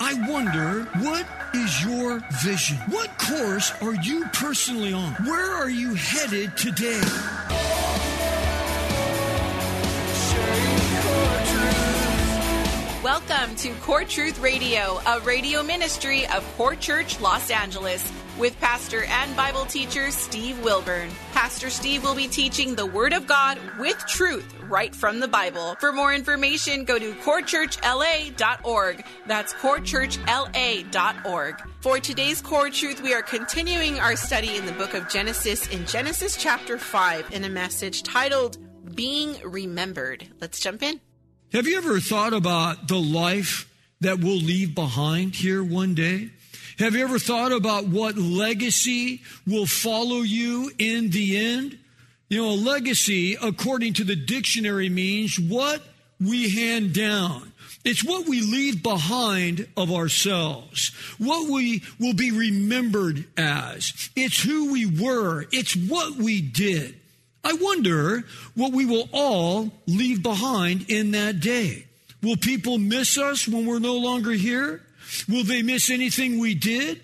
I wonder, what is your vision? What course are you personally on? Where are you headed today? Welcome to Core Truth Radio, a radio ministry of Core Church Los Angeles, with pastor and Bible teacher Steve Wilburn. Pastor Steve will be teaching the Word of God with truth right from the Bible. For more information, go to corechurchla.org. That's corechurchla.org. For today's Core Truth, we are continuing our study in the book of Genesis in Genesis chapter 5 in a message titled Being Remembered. Let's jump in. Have you ever thought about the life that we'll leave behind here one day? Have you ever thought about what legacy will follow you in the end? You know, a legacy, according to the dictionary, means what we hand down. It's what we leave behind of ourselves, what we will be remembered as. It's who we were, it's what we did. I wonder what we will all leave behind in that day. Will people miss us when we're no longer here? Will they miss anything we did?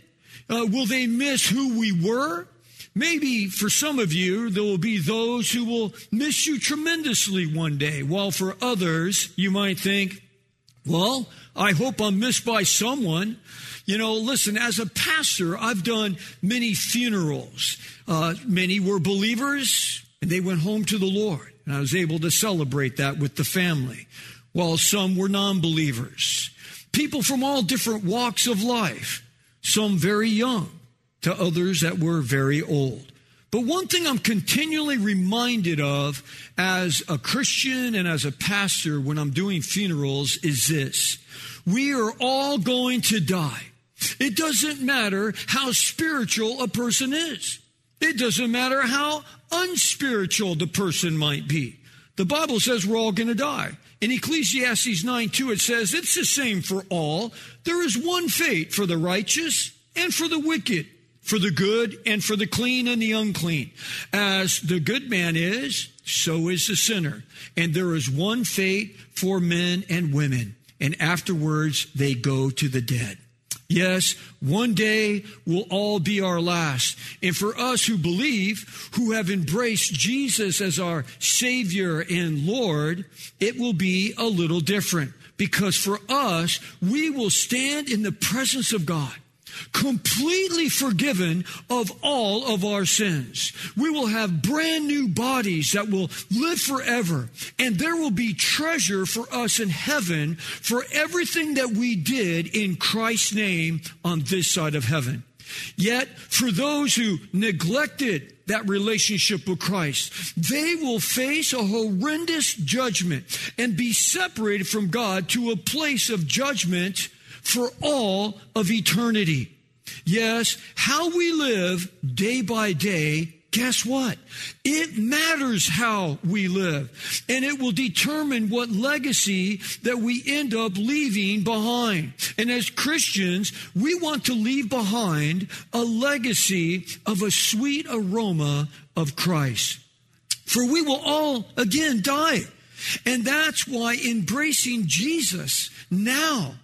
Uh, will they miss who we were? Maybe for some of you, there will be those who will miss you tremendously one day, while for others, you might think, well, I hope I'm missed by someone. You know, listen, as a pastor, I've done many funerals. Uh, many were believers, and they went home to the Lord. And I was able to celebrate that with the family, while some were non believers. People from all different walks of life, some very young to others that were very old. But one thing I'm continually reminded of as a Christian and as a pastor when I'm doing funerals is this we are all going to die. It doesn't matter how spiritual a person is. It doesn't matter how unspiritual the person might be. The Bible says we're all going to die. In Ecclesiastes 9 2, it says it's the same for all. There is one fate for the righteous and for the wicked, for the good and for the clean and the unclean. As the good man is, so is the sinner. And there is one fate for men and women. And afterwards, they go to the dead. Yes, one day will all be our last. And for us who believe, who have embraced Jesus as our Savior and Lord, it will be a little different. Because for us, we will stand in the presence of God completely forgiven of all of our sins. We will have brand new bodies that will live forever, and there will be treasure for us in heaven for everything that we did in Christ's name on this side of heaven. Yet, for those who neglected that relationship with Christ, they will face a horrendous judgment and be separated from God to a place of judgment for all of eternity. Yes, how we live day by day, guess what? It matters how we live. And it will determine what legacy that we end up leaving behind. And as Christians, we want to leave behind a legacy of a sweet aroma of Christ. For we will all again die. And that's why embracing Jesus now,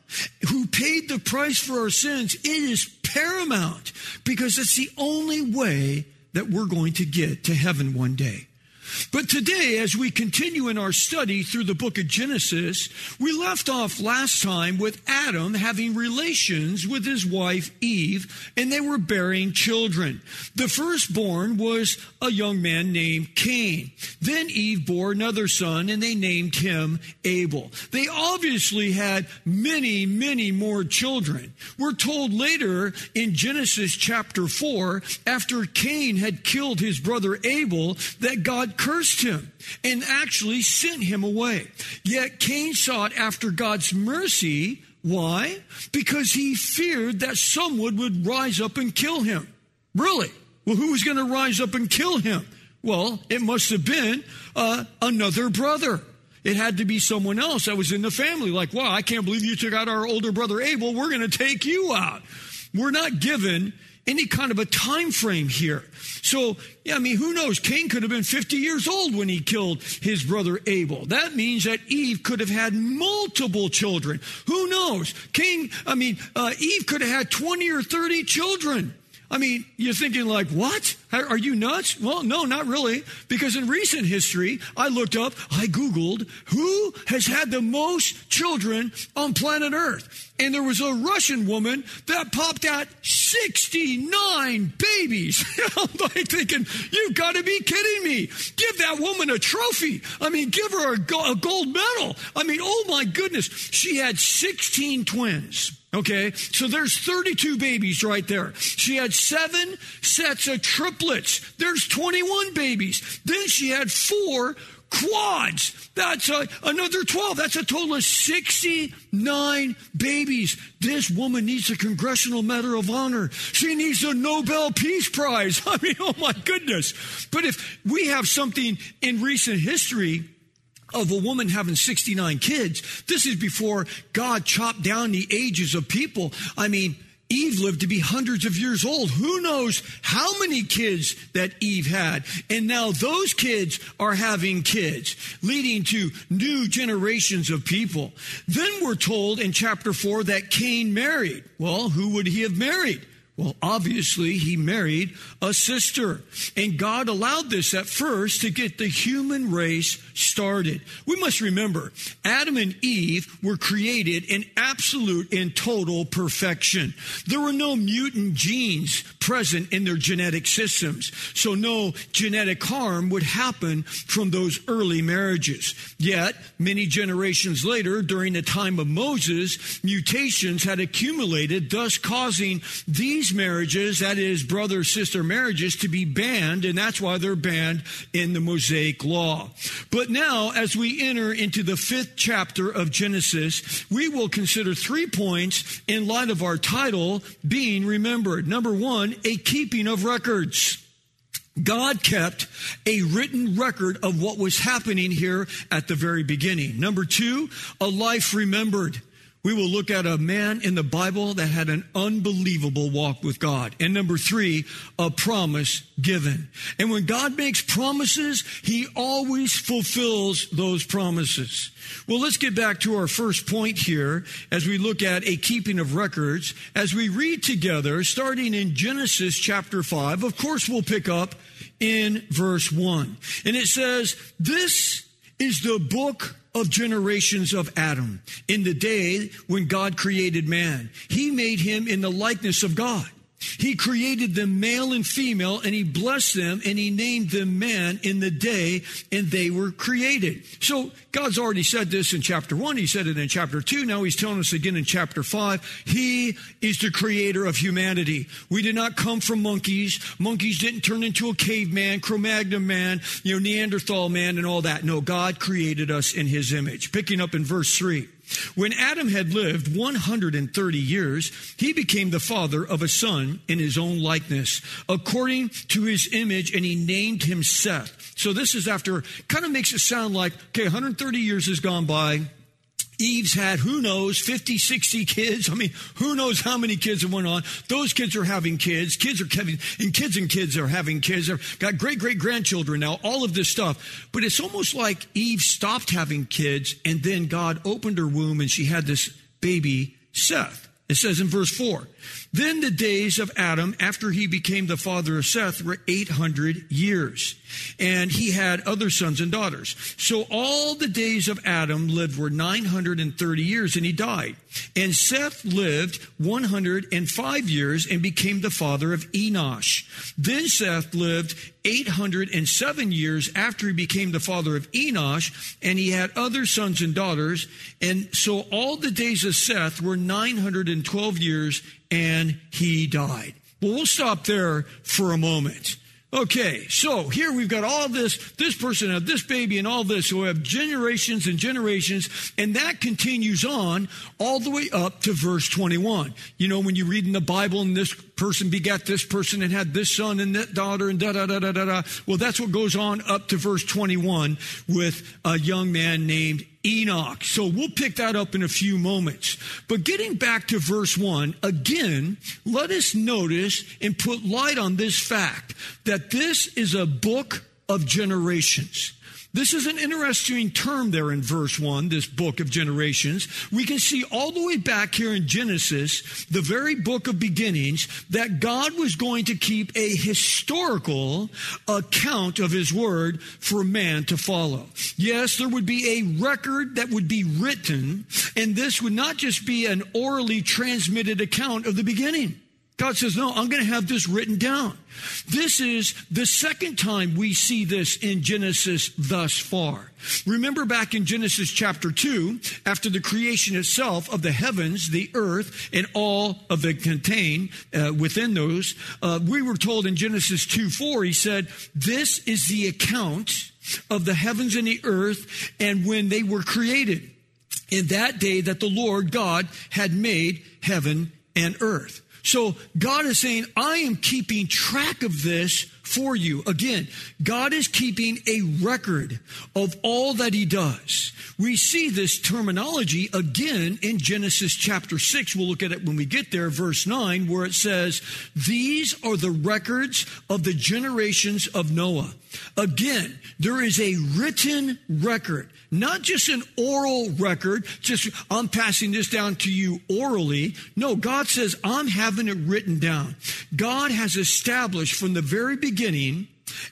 who paid the price for our sins, it is paramount because it's the only way that we're going to get to heaven one day. But today, as we continue in our study through the book of Genesis, we left off last time with Adam having relations with his wife Eve, and they were bearing children. The firstborn was a young man named Cain. Then Eve bore another son, and they named him Abel. They obviously had many, many more children. We're told later in Genesis chapter 4, after Cain had killed his brother Abel, that God cursed him and actually sent him away. Yet Cain sought after God's mercy Why? Because he feared that someone would rise up and kill him. Really? Well, who was going to rise up and kill him? Well, it must have been uh, another brother. It had to be someone else that was in the family. Like, wow, I can't believe you took out our older brother Abel. We're going to take you out. We're not given any kind of a time frame here. So, yeah, I mean, who knows? Cain could have been 50 years old when he killed his brother Abel. That means that Eve could have had multiple children. Who knows? Cain, I mean, uh, Eve could have had 20 or 30 children. I mean, you're thinking like, what? Are you nuts? Well, no, not really. Because in recent history, I looked up, I Googled, who has had the most children on planet Earth? And there was a Russian woman that popped out 69 babies. I'm like thinking, you've got to be kidding me. Give that woman a trophy. I mean, give her a gold medal. I mean, oh my goodness. She had 16 twins. Okay, so there's 32 babies right there. She had seven sets of triplets. There's 21 babies. Then she had four quads. That's a, another 12. That's a total of 69 babies. This woman needs a Congressional Medal of Honor. She needs a Nobel Peace Prize. I mean, oh my goodness. But if we have something in recent history, of a woman having 69 kids. This is before God chopped down the ages of people. I mean, Eve lived to be hundreds of years old. Who knows how many kids that Eve had? And now those kids are having kids, leading to new generations of people. Then we're told in chapter 4 that Cain married. Well, who would he have married? Well, obviously, he married a sister. And God allowed this at first to get the human race started. We must remember, Adam and Eve were created in absolute and total perfection. There were no mutant genes present in their genetic systems. So no genetic harm would happen from those early marriages. Yet, many generations later, during the time of Moses, mutations had accumulated, thus causing these marriages, that is, brother sister marriages, to be banned, and that's why they're banned in the Mosaic Law. But now, as we enter into the fifth chapter of Genesis, we will consider three points in light of our title being remembered. Number one, a keeping of records. God kept a written record of what was happening here at the very beginning. Number two, a life remembered we will look at a man in the Bible that had an unbelievable walk with God. And number three, a promise given. And when God makes promises, he always fulfills those promises. Well, let's get back to our first point here as we look at a keeping of records. As we read together, starting in Genesis chapter 5, of course, we'll pick up in verse 1. And it says, This is the book of generations of Adam in the day when God created man. He made him in the likeness of God. He created them male and female and he blessed them and he named them man in the day and they were created. So God's already said this in chapter one. He said it in chapter two. Now he's telling us again in chapter five. He is the creator of humanity. We did not come from monkeys. Monkeys didn't turn into a caveman, Cro-Magnon man, you know, Neanderthal man and all that. No, God created us in his image. Picking up in verse three. When Adam had lived 130 years, he became the father of a son in his own likeness, according to his image, and he named him Seth. So this is after, kind of makes it sound like, okay, 130 years has gone by. Eve's had, who knows, 50, 60 kids. I mean, who knows how many kids have went on. Those kids are having kids. Kids are having, and kids and kids are having kids. They've got great, great grandchildren now, all of this stuff. But it's almost like Eve stopped having kids and then God opened her womb and she had this baby, Seth. It says in verse 4 Then the days of Adam, after he became the father of Seth, were 800 years. And he had other sons and daughters. So all the days of Adam lived were 930 years, and he died. And Seth lived 105 years and became the father of Enosh. Then Seth lived 807 years after he became the father of Enosh, and he had other sons and daughters. And so all the days of Seth were 912 years, and he died. Well, we'll stop there for a moment. Okay, so here we've got all this, this person had this baby and all this, so we have generations and generations, and that continues on all the way up to verse 21. You know, when you read in the Bible in this person begat this person and had this son and that daughter and da da da da da da. Well, that's what goes on up to verse 21 with a young man named Enoch. So we'll pick that up in a few moments. But getting back to verse 1, again, let us notice and put light on this fact that this is a book of generations. This is an interesting term there in verse 1, this book of generations. We can see all the way back here in Genesis, the very book of beginnings, that God was going to keep a historical account of his word for man to follow. Yes, there would be a record that would be written, and this would not just be an orally transmitted account of the beginning. God says, no, I'm going to have this written down. This is the second time we see this in Genesis thus far. Remember back in Genesis chapter 2, after the creation itself of the heavens, the earth, and all of the contained uh, within those, uh, we were told in Genesis 2 4, he said, This is the account of the heavens and the earth and when they were created in that day that the Lord God had made heaven and earth. So God is saying, I am keeping track of this for you. Again, God is keeping a record of all that he does. We see this terminology again in Genesis chapter 6. We'll look at it when we get there, verse 9, where it says, These are the records of the generations of Noah. Again, there is a written record, not just an oral record, just I'm passing this down to you orally. No, God says, I'm having it written down. God has established from the very beginning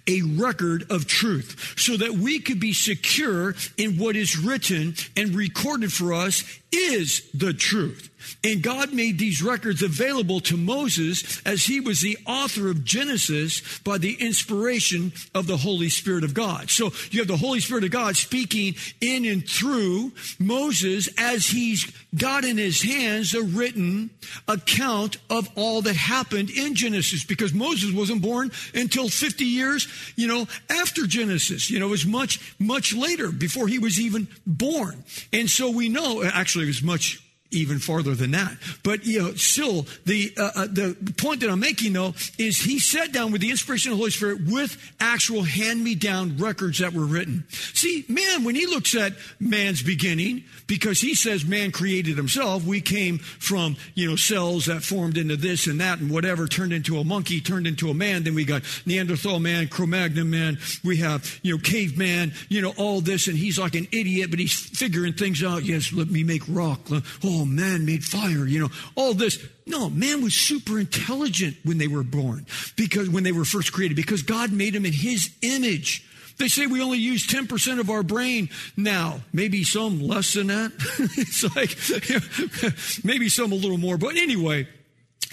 a record of truth so that we could be secure in what is written and recorded for us is the truth. And God made these records available to Moses as he was the author of Genesis by the inspiration of the Holy Spirit of God. So you have the Holy Spirit of God speaking in and through Moses as he's got in his hands a written account of all that happened in Genesis because Moses wasn't born until 50 years, you know, after Genesis. You know, it was much, much later before he was even born. And so we know, actually, it was much even farther than that. But you know, still, the uh, uh, the point that I'm making though is he sat down with the inspiration of the Holy Spirit with actual hand-me-down records that were written. See, man, when he looks at man's beginning, because he says man created himself, we came from you know cells that formed into this and that and whatever, turned into a monkey, turned into a man. Then we got Neanderthal man, Cro-Magnon man. We have you know caveman, you know all this, and he's like an idiot, but he's figuring things out. Yes, let me make rock. Oh, oh, man made fire, you know, all this. No, man was super intelligent when they were born, because when they were first created, because God made them in his image. They say we only use 10% of our brain now. Maybe some less than that. it's like, maybe some a little more. But anyway,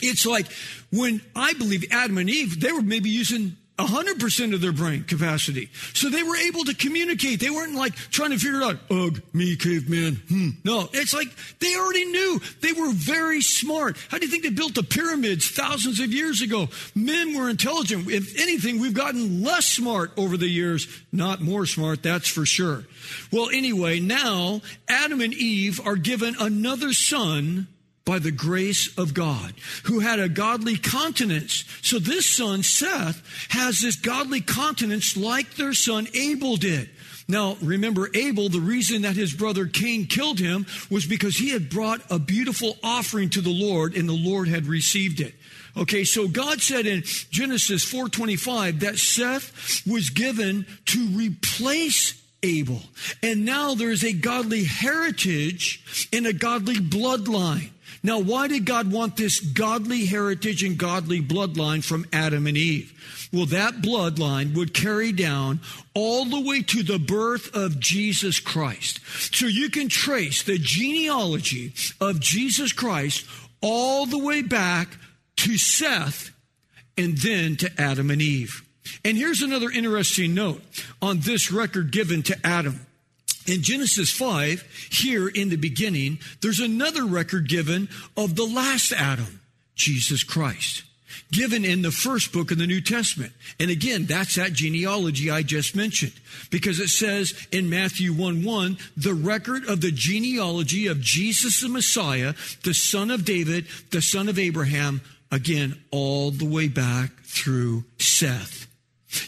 it's like when I believe Adam and Eve, they were maybe using 100% of their brain capacity. So they were able to communicate. They weren't like trying to figure it out, ugh, me, caveman. Hmm. No, it's like they already knew. They were very smart. How do you think they built the pyramids thousands of years ago? Men were intelligent. If anything, we've gotten less smart over the years, not more smart, that's for sure. Well, anyway, now Adam and Eve are given another son by the grace of God, who had a godly continence. So this son, Seth, has this godly continence like their son Abel did. Now, remember, Abel, the reason that his brother Cain killed him was because he had brought a beautiful offering to the Lord and the Lord had received it. Okay, so God said in Genesis 4:25 that Seth was given to replace Abel. And now there's a godly heritage and a godly bloodline. Now, why did God want this godly heritage and godly bloodline from Adam and Eve? Well, that bloodline would carry down all the way to the birth of Jesus Christ. So you can trace the genealogy of Jesus Christ all the way back to Seth and then to Adam and Eve. And here's another interesting note on this record given to Adam. In Genesis 5, here in the beginning, there's another record given of the last Adam, Jesus Christ. given in the first book of the New Testament. And again, that's that genealogy I just mentioned because it says in Matthew 1 1, the record of the genealogy of Jesus the Messiah, the son of David, the son of Abraham, again, all the way back through Seth.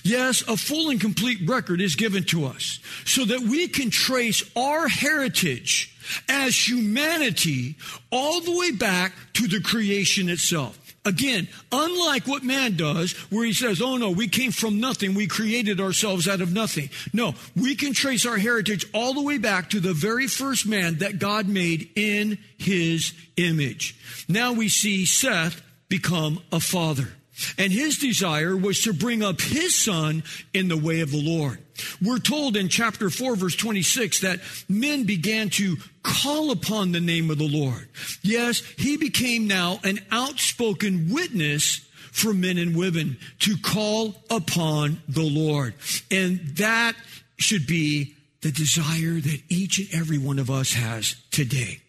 Yes, a full and complete record is given to us so that we can trace our heritage as humanity all the way back to the creation itself. Again, unlike what man does, where he says, oh no, we came from nothing, we created ourselves out of nothing. No, we can trace our heritage all the way back to the very first man that God made in his image. Now we see Seth become a father. And his desire was to bring up his son in the way of the Lord. We're told in chapter 4, verse 26, that men began to call upon the name of the Lord. Yes, he became now an outspoken witness for men and women to call upon the Lord. And that should be the desire that each and every one of us has today.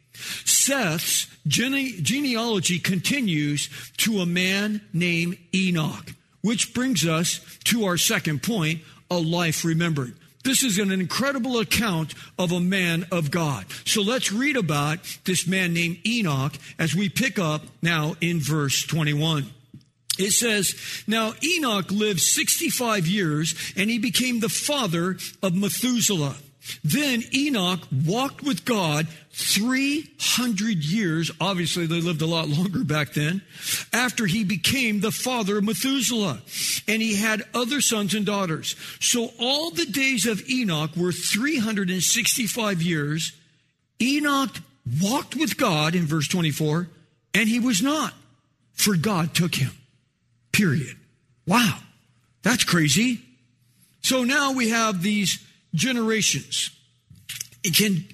Seth's gene- genealogy continues to a man named Enoch, which brings us to our second point a life remembered. This is an incredible account of a man of God. So let's read about this man named Enoch as we pick up now in verse 21. It says, Now Enoch lived 65 years and he became the father of Methuselah. Then Enoch walked with God 300 years. Obviously, they lived a lot longer back then. After he became the father of Methuselah. And he had other sons and daughters. So all the days of Enoch were 365 years. Enoch walked with God in verse 24, and he was not, for God took him. Period. Wow. That's crazy. So now we have these generations. It can,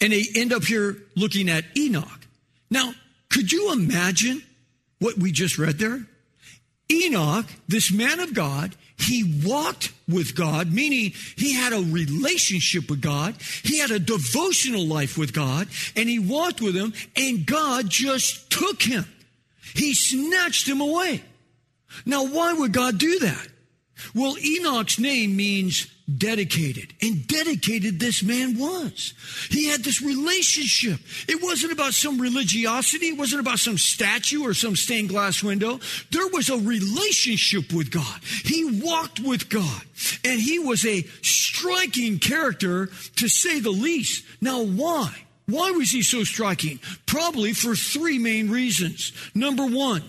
and they end up here looking at Enoch. Now, could you imagine what we just read there? Enoch, this man of God, he walked with God, meaning he had a relationship with God. He had a devotional life with God, and he walked with him, and God just took him. He snatched him away. Now, why would God do that? Well, Enoch's name means dedicated. And dedicated this man was. He had this relationship. It wasn't about some religiosity. It wasn't about some statue or some stained glass window. There was a relationship with God. He walked with God. And he was a striking character to say the least. Now, why? Why was he so striking? Probably for three main reasons. Number one,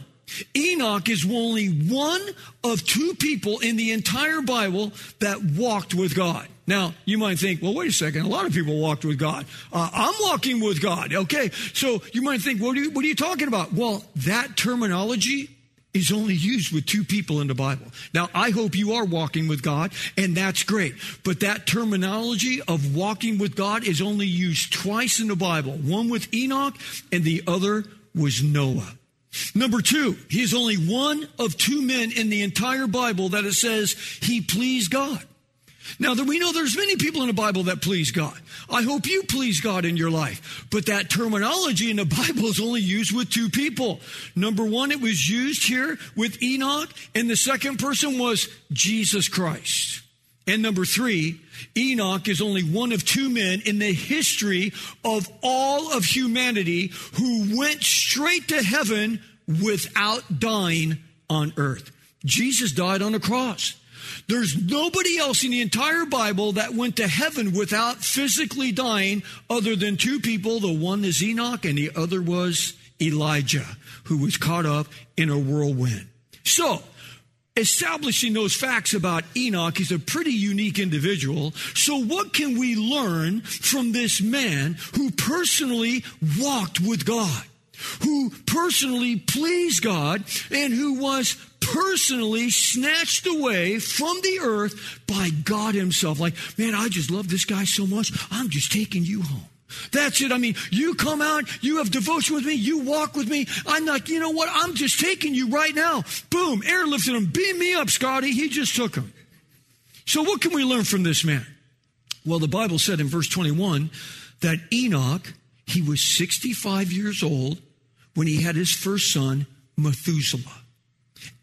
Enoch is only one of two people in the entire Bible that walked with God. Now, you might think, well, wait a second. A lot of people walked with God. Uh, I'm walking with God. Okay. So you might think, what are, you, what are you talking about? Well, that terminology is only used with two people in the Bible. Now, I hope you are walking with God, and that's great. But that terminology of walking with God is only used twice in the Bible one with Enoch, and the other was Noah. Number two, he is only one of two men in the entire Bible that it says he pleased God. Now that we know there's many people in the Bible that please God. I hope you please God in your life. But that terminology in the Bible is only used with two people. Number one, it was used here with Enoch, and the second person was Jesus Christ. And number three, Enoch is only one of two men in the history of all of humanity who went straight to heaven without dying on earth. Jesus died on a cross. There's nobody else in the entire Bible that went to heaven without physically dying other than two people. The one is Enoch and the other was Elijah, who was caught up in a whirlwind. So, establishing those facts about Enoch, he's a pretty unique individual. So, what can we learn from this man who personally walked with God, who personally pleased God, and who was personally snatched away from the earth by God Himself? Like, man, I just love this guy so much, I'm just taking you home. That's it. I mean, you come out, you have devotion with me, you walk with me. I'm like, you know what? I'm just taking you right now. Boom, airlifted him. Beam me up, Scotty. He just took him. So, what can we learn from this man? Well, the Bible said in verse 21 that Enoch, he was 65 years old when he had his first son, Methuselah.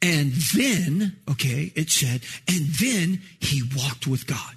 And then, okay, it said, and then he walked with God.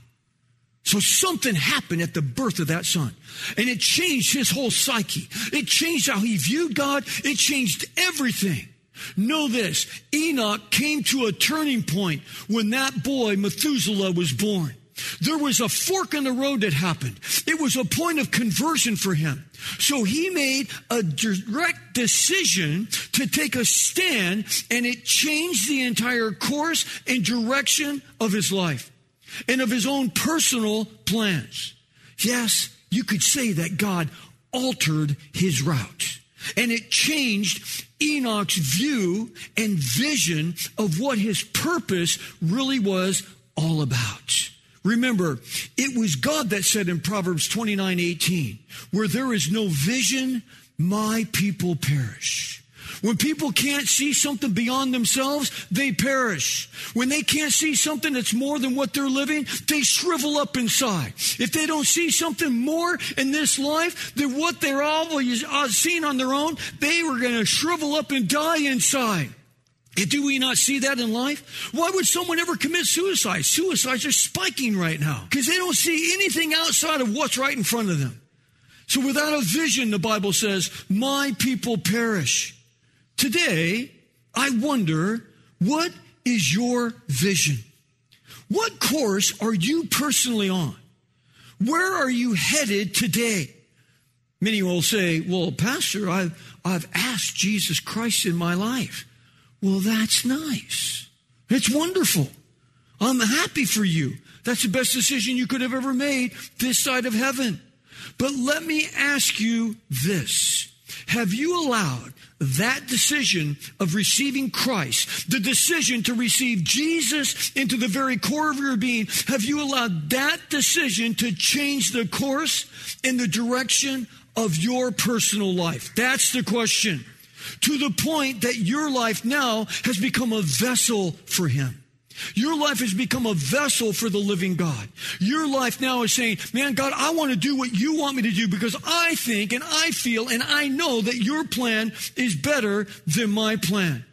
So something happened at the birth of that son. And it changed his whole psyche. It changed how he viewed God. It changed everything. Know this Enoch came to a turning point when that boy, Methuselah, was born. There was a fork in the road that happened. It was a point of conversion for him. So he made a direct decision to take a stand, and it changed the entire course and direction of his life and of his own personal plans. Yes, you could say that God altered his route. And it changed Enoch's view and vision of what his purpose really was all about. Remember, it was God that said in Proverbs 29 18, where there is no vision, my people perish. When people can't see something beyond themselves, they perish. When they can't see something that's more than what they're living, they shrivel up inside. If they don't see something more in this life than what they're always uh, seen on their own, they were going to shrivel up and die inside. And do we not see that in life? Why would someone ever commit suicide? Suicides are spiking right now because they don't see anything outside of what's right in front of them. So without a vision, the Bible says, my people perish. Today, I wonder, what is your vision? What course are you personally on? Where are you headed today? Many will say, well, Pastor, I've, I've asked Jesus Christ in my life. Well, that's nice. It's wonderful. I'm happy for you. That's the best decision you could have ever made this side of heaven. But let me ask you this. Have you allowed that decision of receiving Christ, the decision to receive Jesus into the very core of your being, have you allowed that decision to change the course and the direction of your personal life? That's the question to the point that your life now has become a vessel for Him. Your life has become a vessel for the living God. Your life now is saying, man, God, I want to do what you want me to do because I think and I feel and I know that your plan is better than my plan.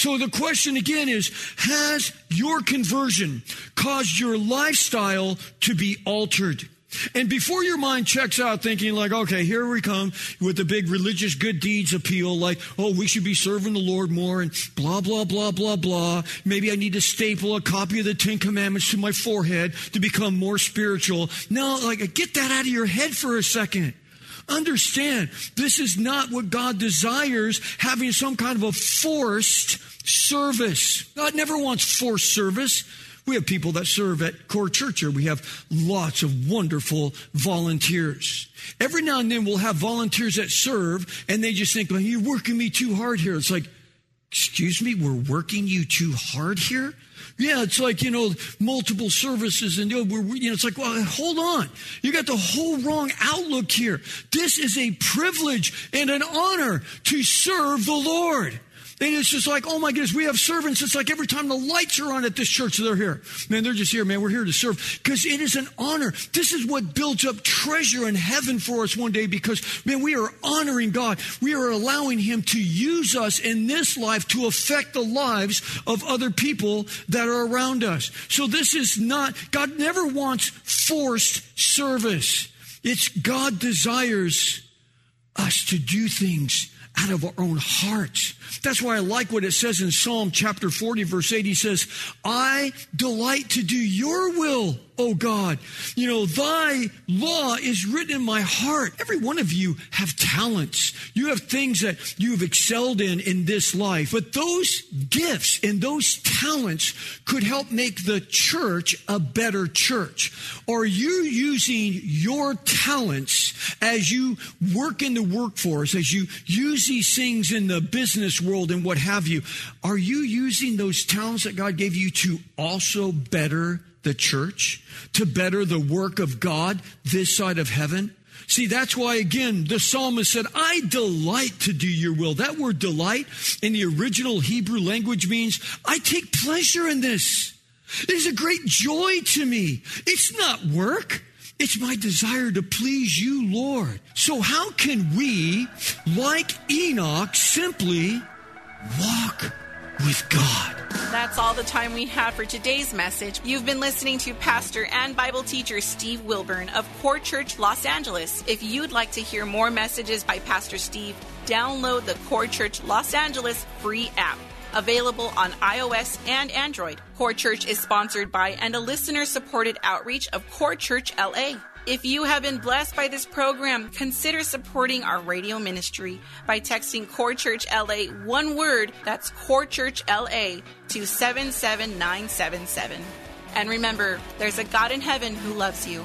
So the question again is, has your conversion caused your lifestyle to be altered? And before your mind checks out thinking like, okay, here we come with the big religious good deeds appeal, like, oh, we should be serving the Lord more and blah, blah, blah, blah, blah. Maybe I need to staple a copy of the Ten Commandments to my forehead to become more spiritual. No, like, get that out of your head for a second. Understand, this is not what God desires, having some kind of a forced service. God never wants forced service. We have people that serve at Core Church here. We have lots of wonderful volunteers. Every now and then we'll have volunteers that serve and they just think, well, you're working me too hard here. It's like, excuse me, we're working you too hard here? Yeah, it's like, you know, multiple services and, you know, we're, you know, it's like, well, hold on. You got the whole wrong outlook here. This is a privilege and an honor to serve the Lord. And it's just like, oh my goodness, we have servants. It's like every time the lights are on at this church, they're here. Man, they're just here, man. We're here to serve because it is an honor. This is what builds up treasure in heaven for us one day because, man, we are honoring God. We are allowing Him to use us in this life to affect the lives of other people that are around us. So this is not, God never wants forced service. It's God desires us to do things out of our own hearts. That's why I like what it says in Psalm chapter 40, verse 8. He says, I delight to do your will, O God. You know, thy law is written in my heart. Every one of you have talents. You have things that you have excelled in in this life. But those gifts and those talents could help make the church a better church. Are you using your talents as you work in the workforce, as you use these things in the business world and what have you? Are you using those talents that God gave you to also better the church, to better the work of God this side of heaven? See, that's why, again, the psalmist said, I delight to do your will. That word delight in the original Hebrew language means, I take pleasure in this. It is a great joy to me. It's not work. It's my desire to please you, Lord. So how can we, like Enoch, simply walk with God. That's all the time we have for today's message. You've been listening to Pastor and Bible teacher Steve Wilburn of Core Church Los Angeles. If you'd like to hear more messages by Pastor Steve, download the Core Church Los Angeles free app. Available on iOS and Android. Core Church is sponsored by and a listener supported outreach of Core Church LA. If you have been blessed by this program, consider supporting our radio ministry by texting Core Church LA one word, that's Core Church LA, to 77977. And remember, there's a God in heaven who loves you.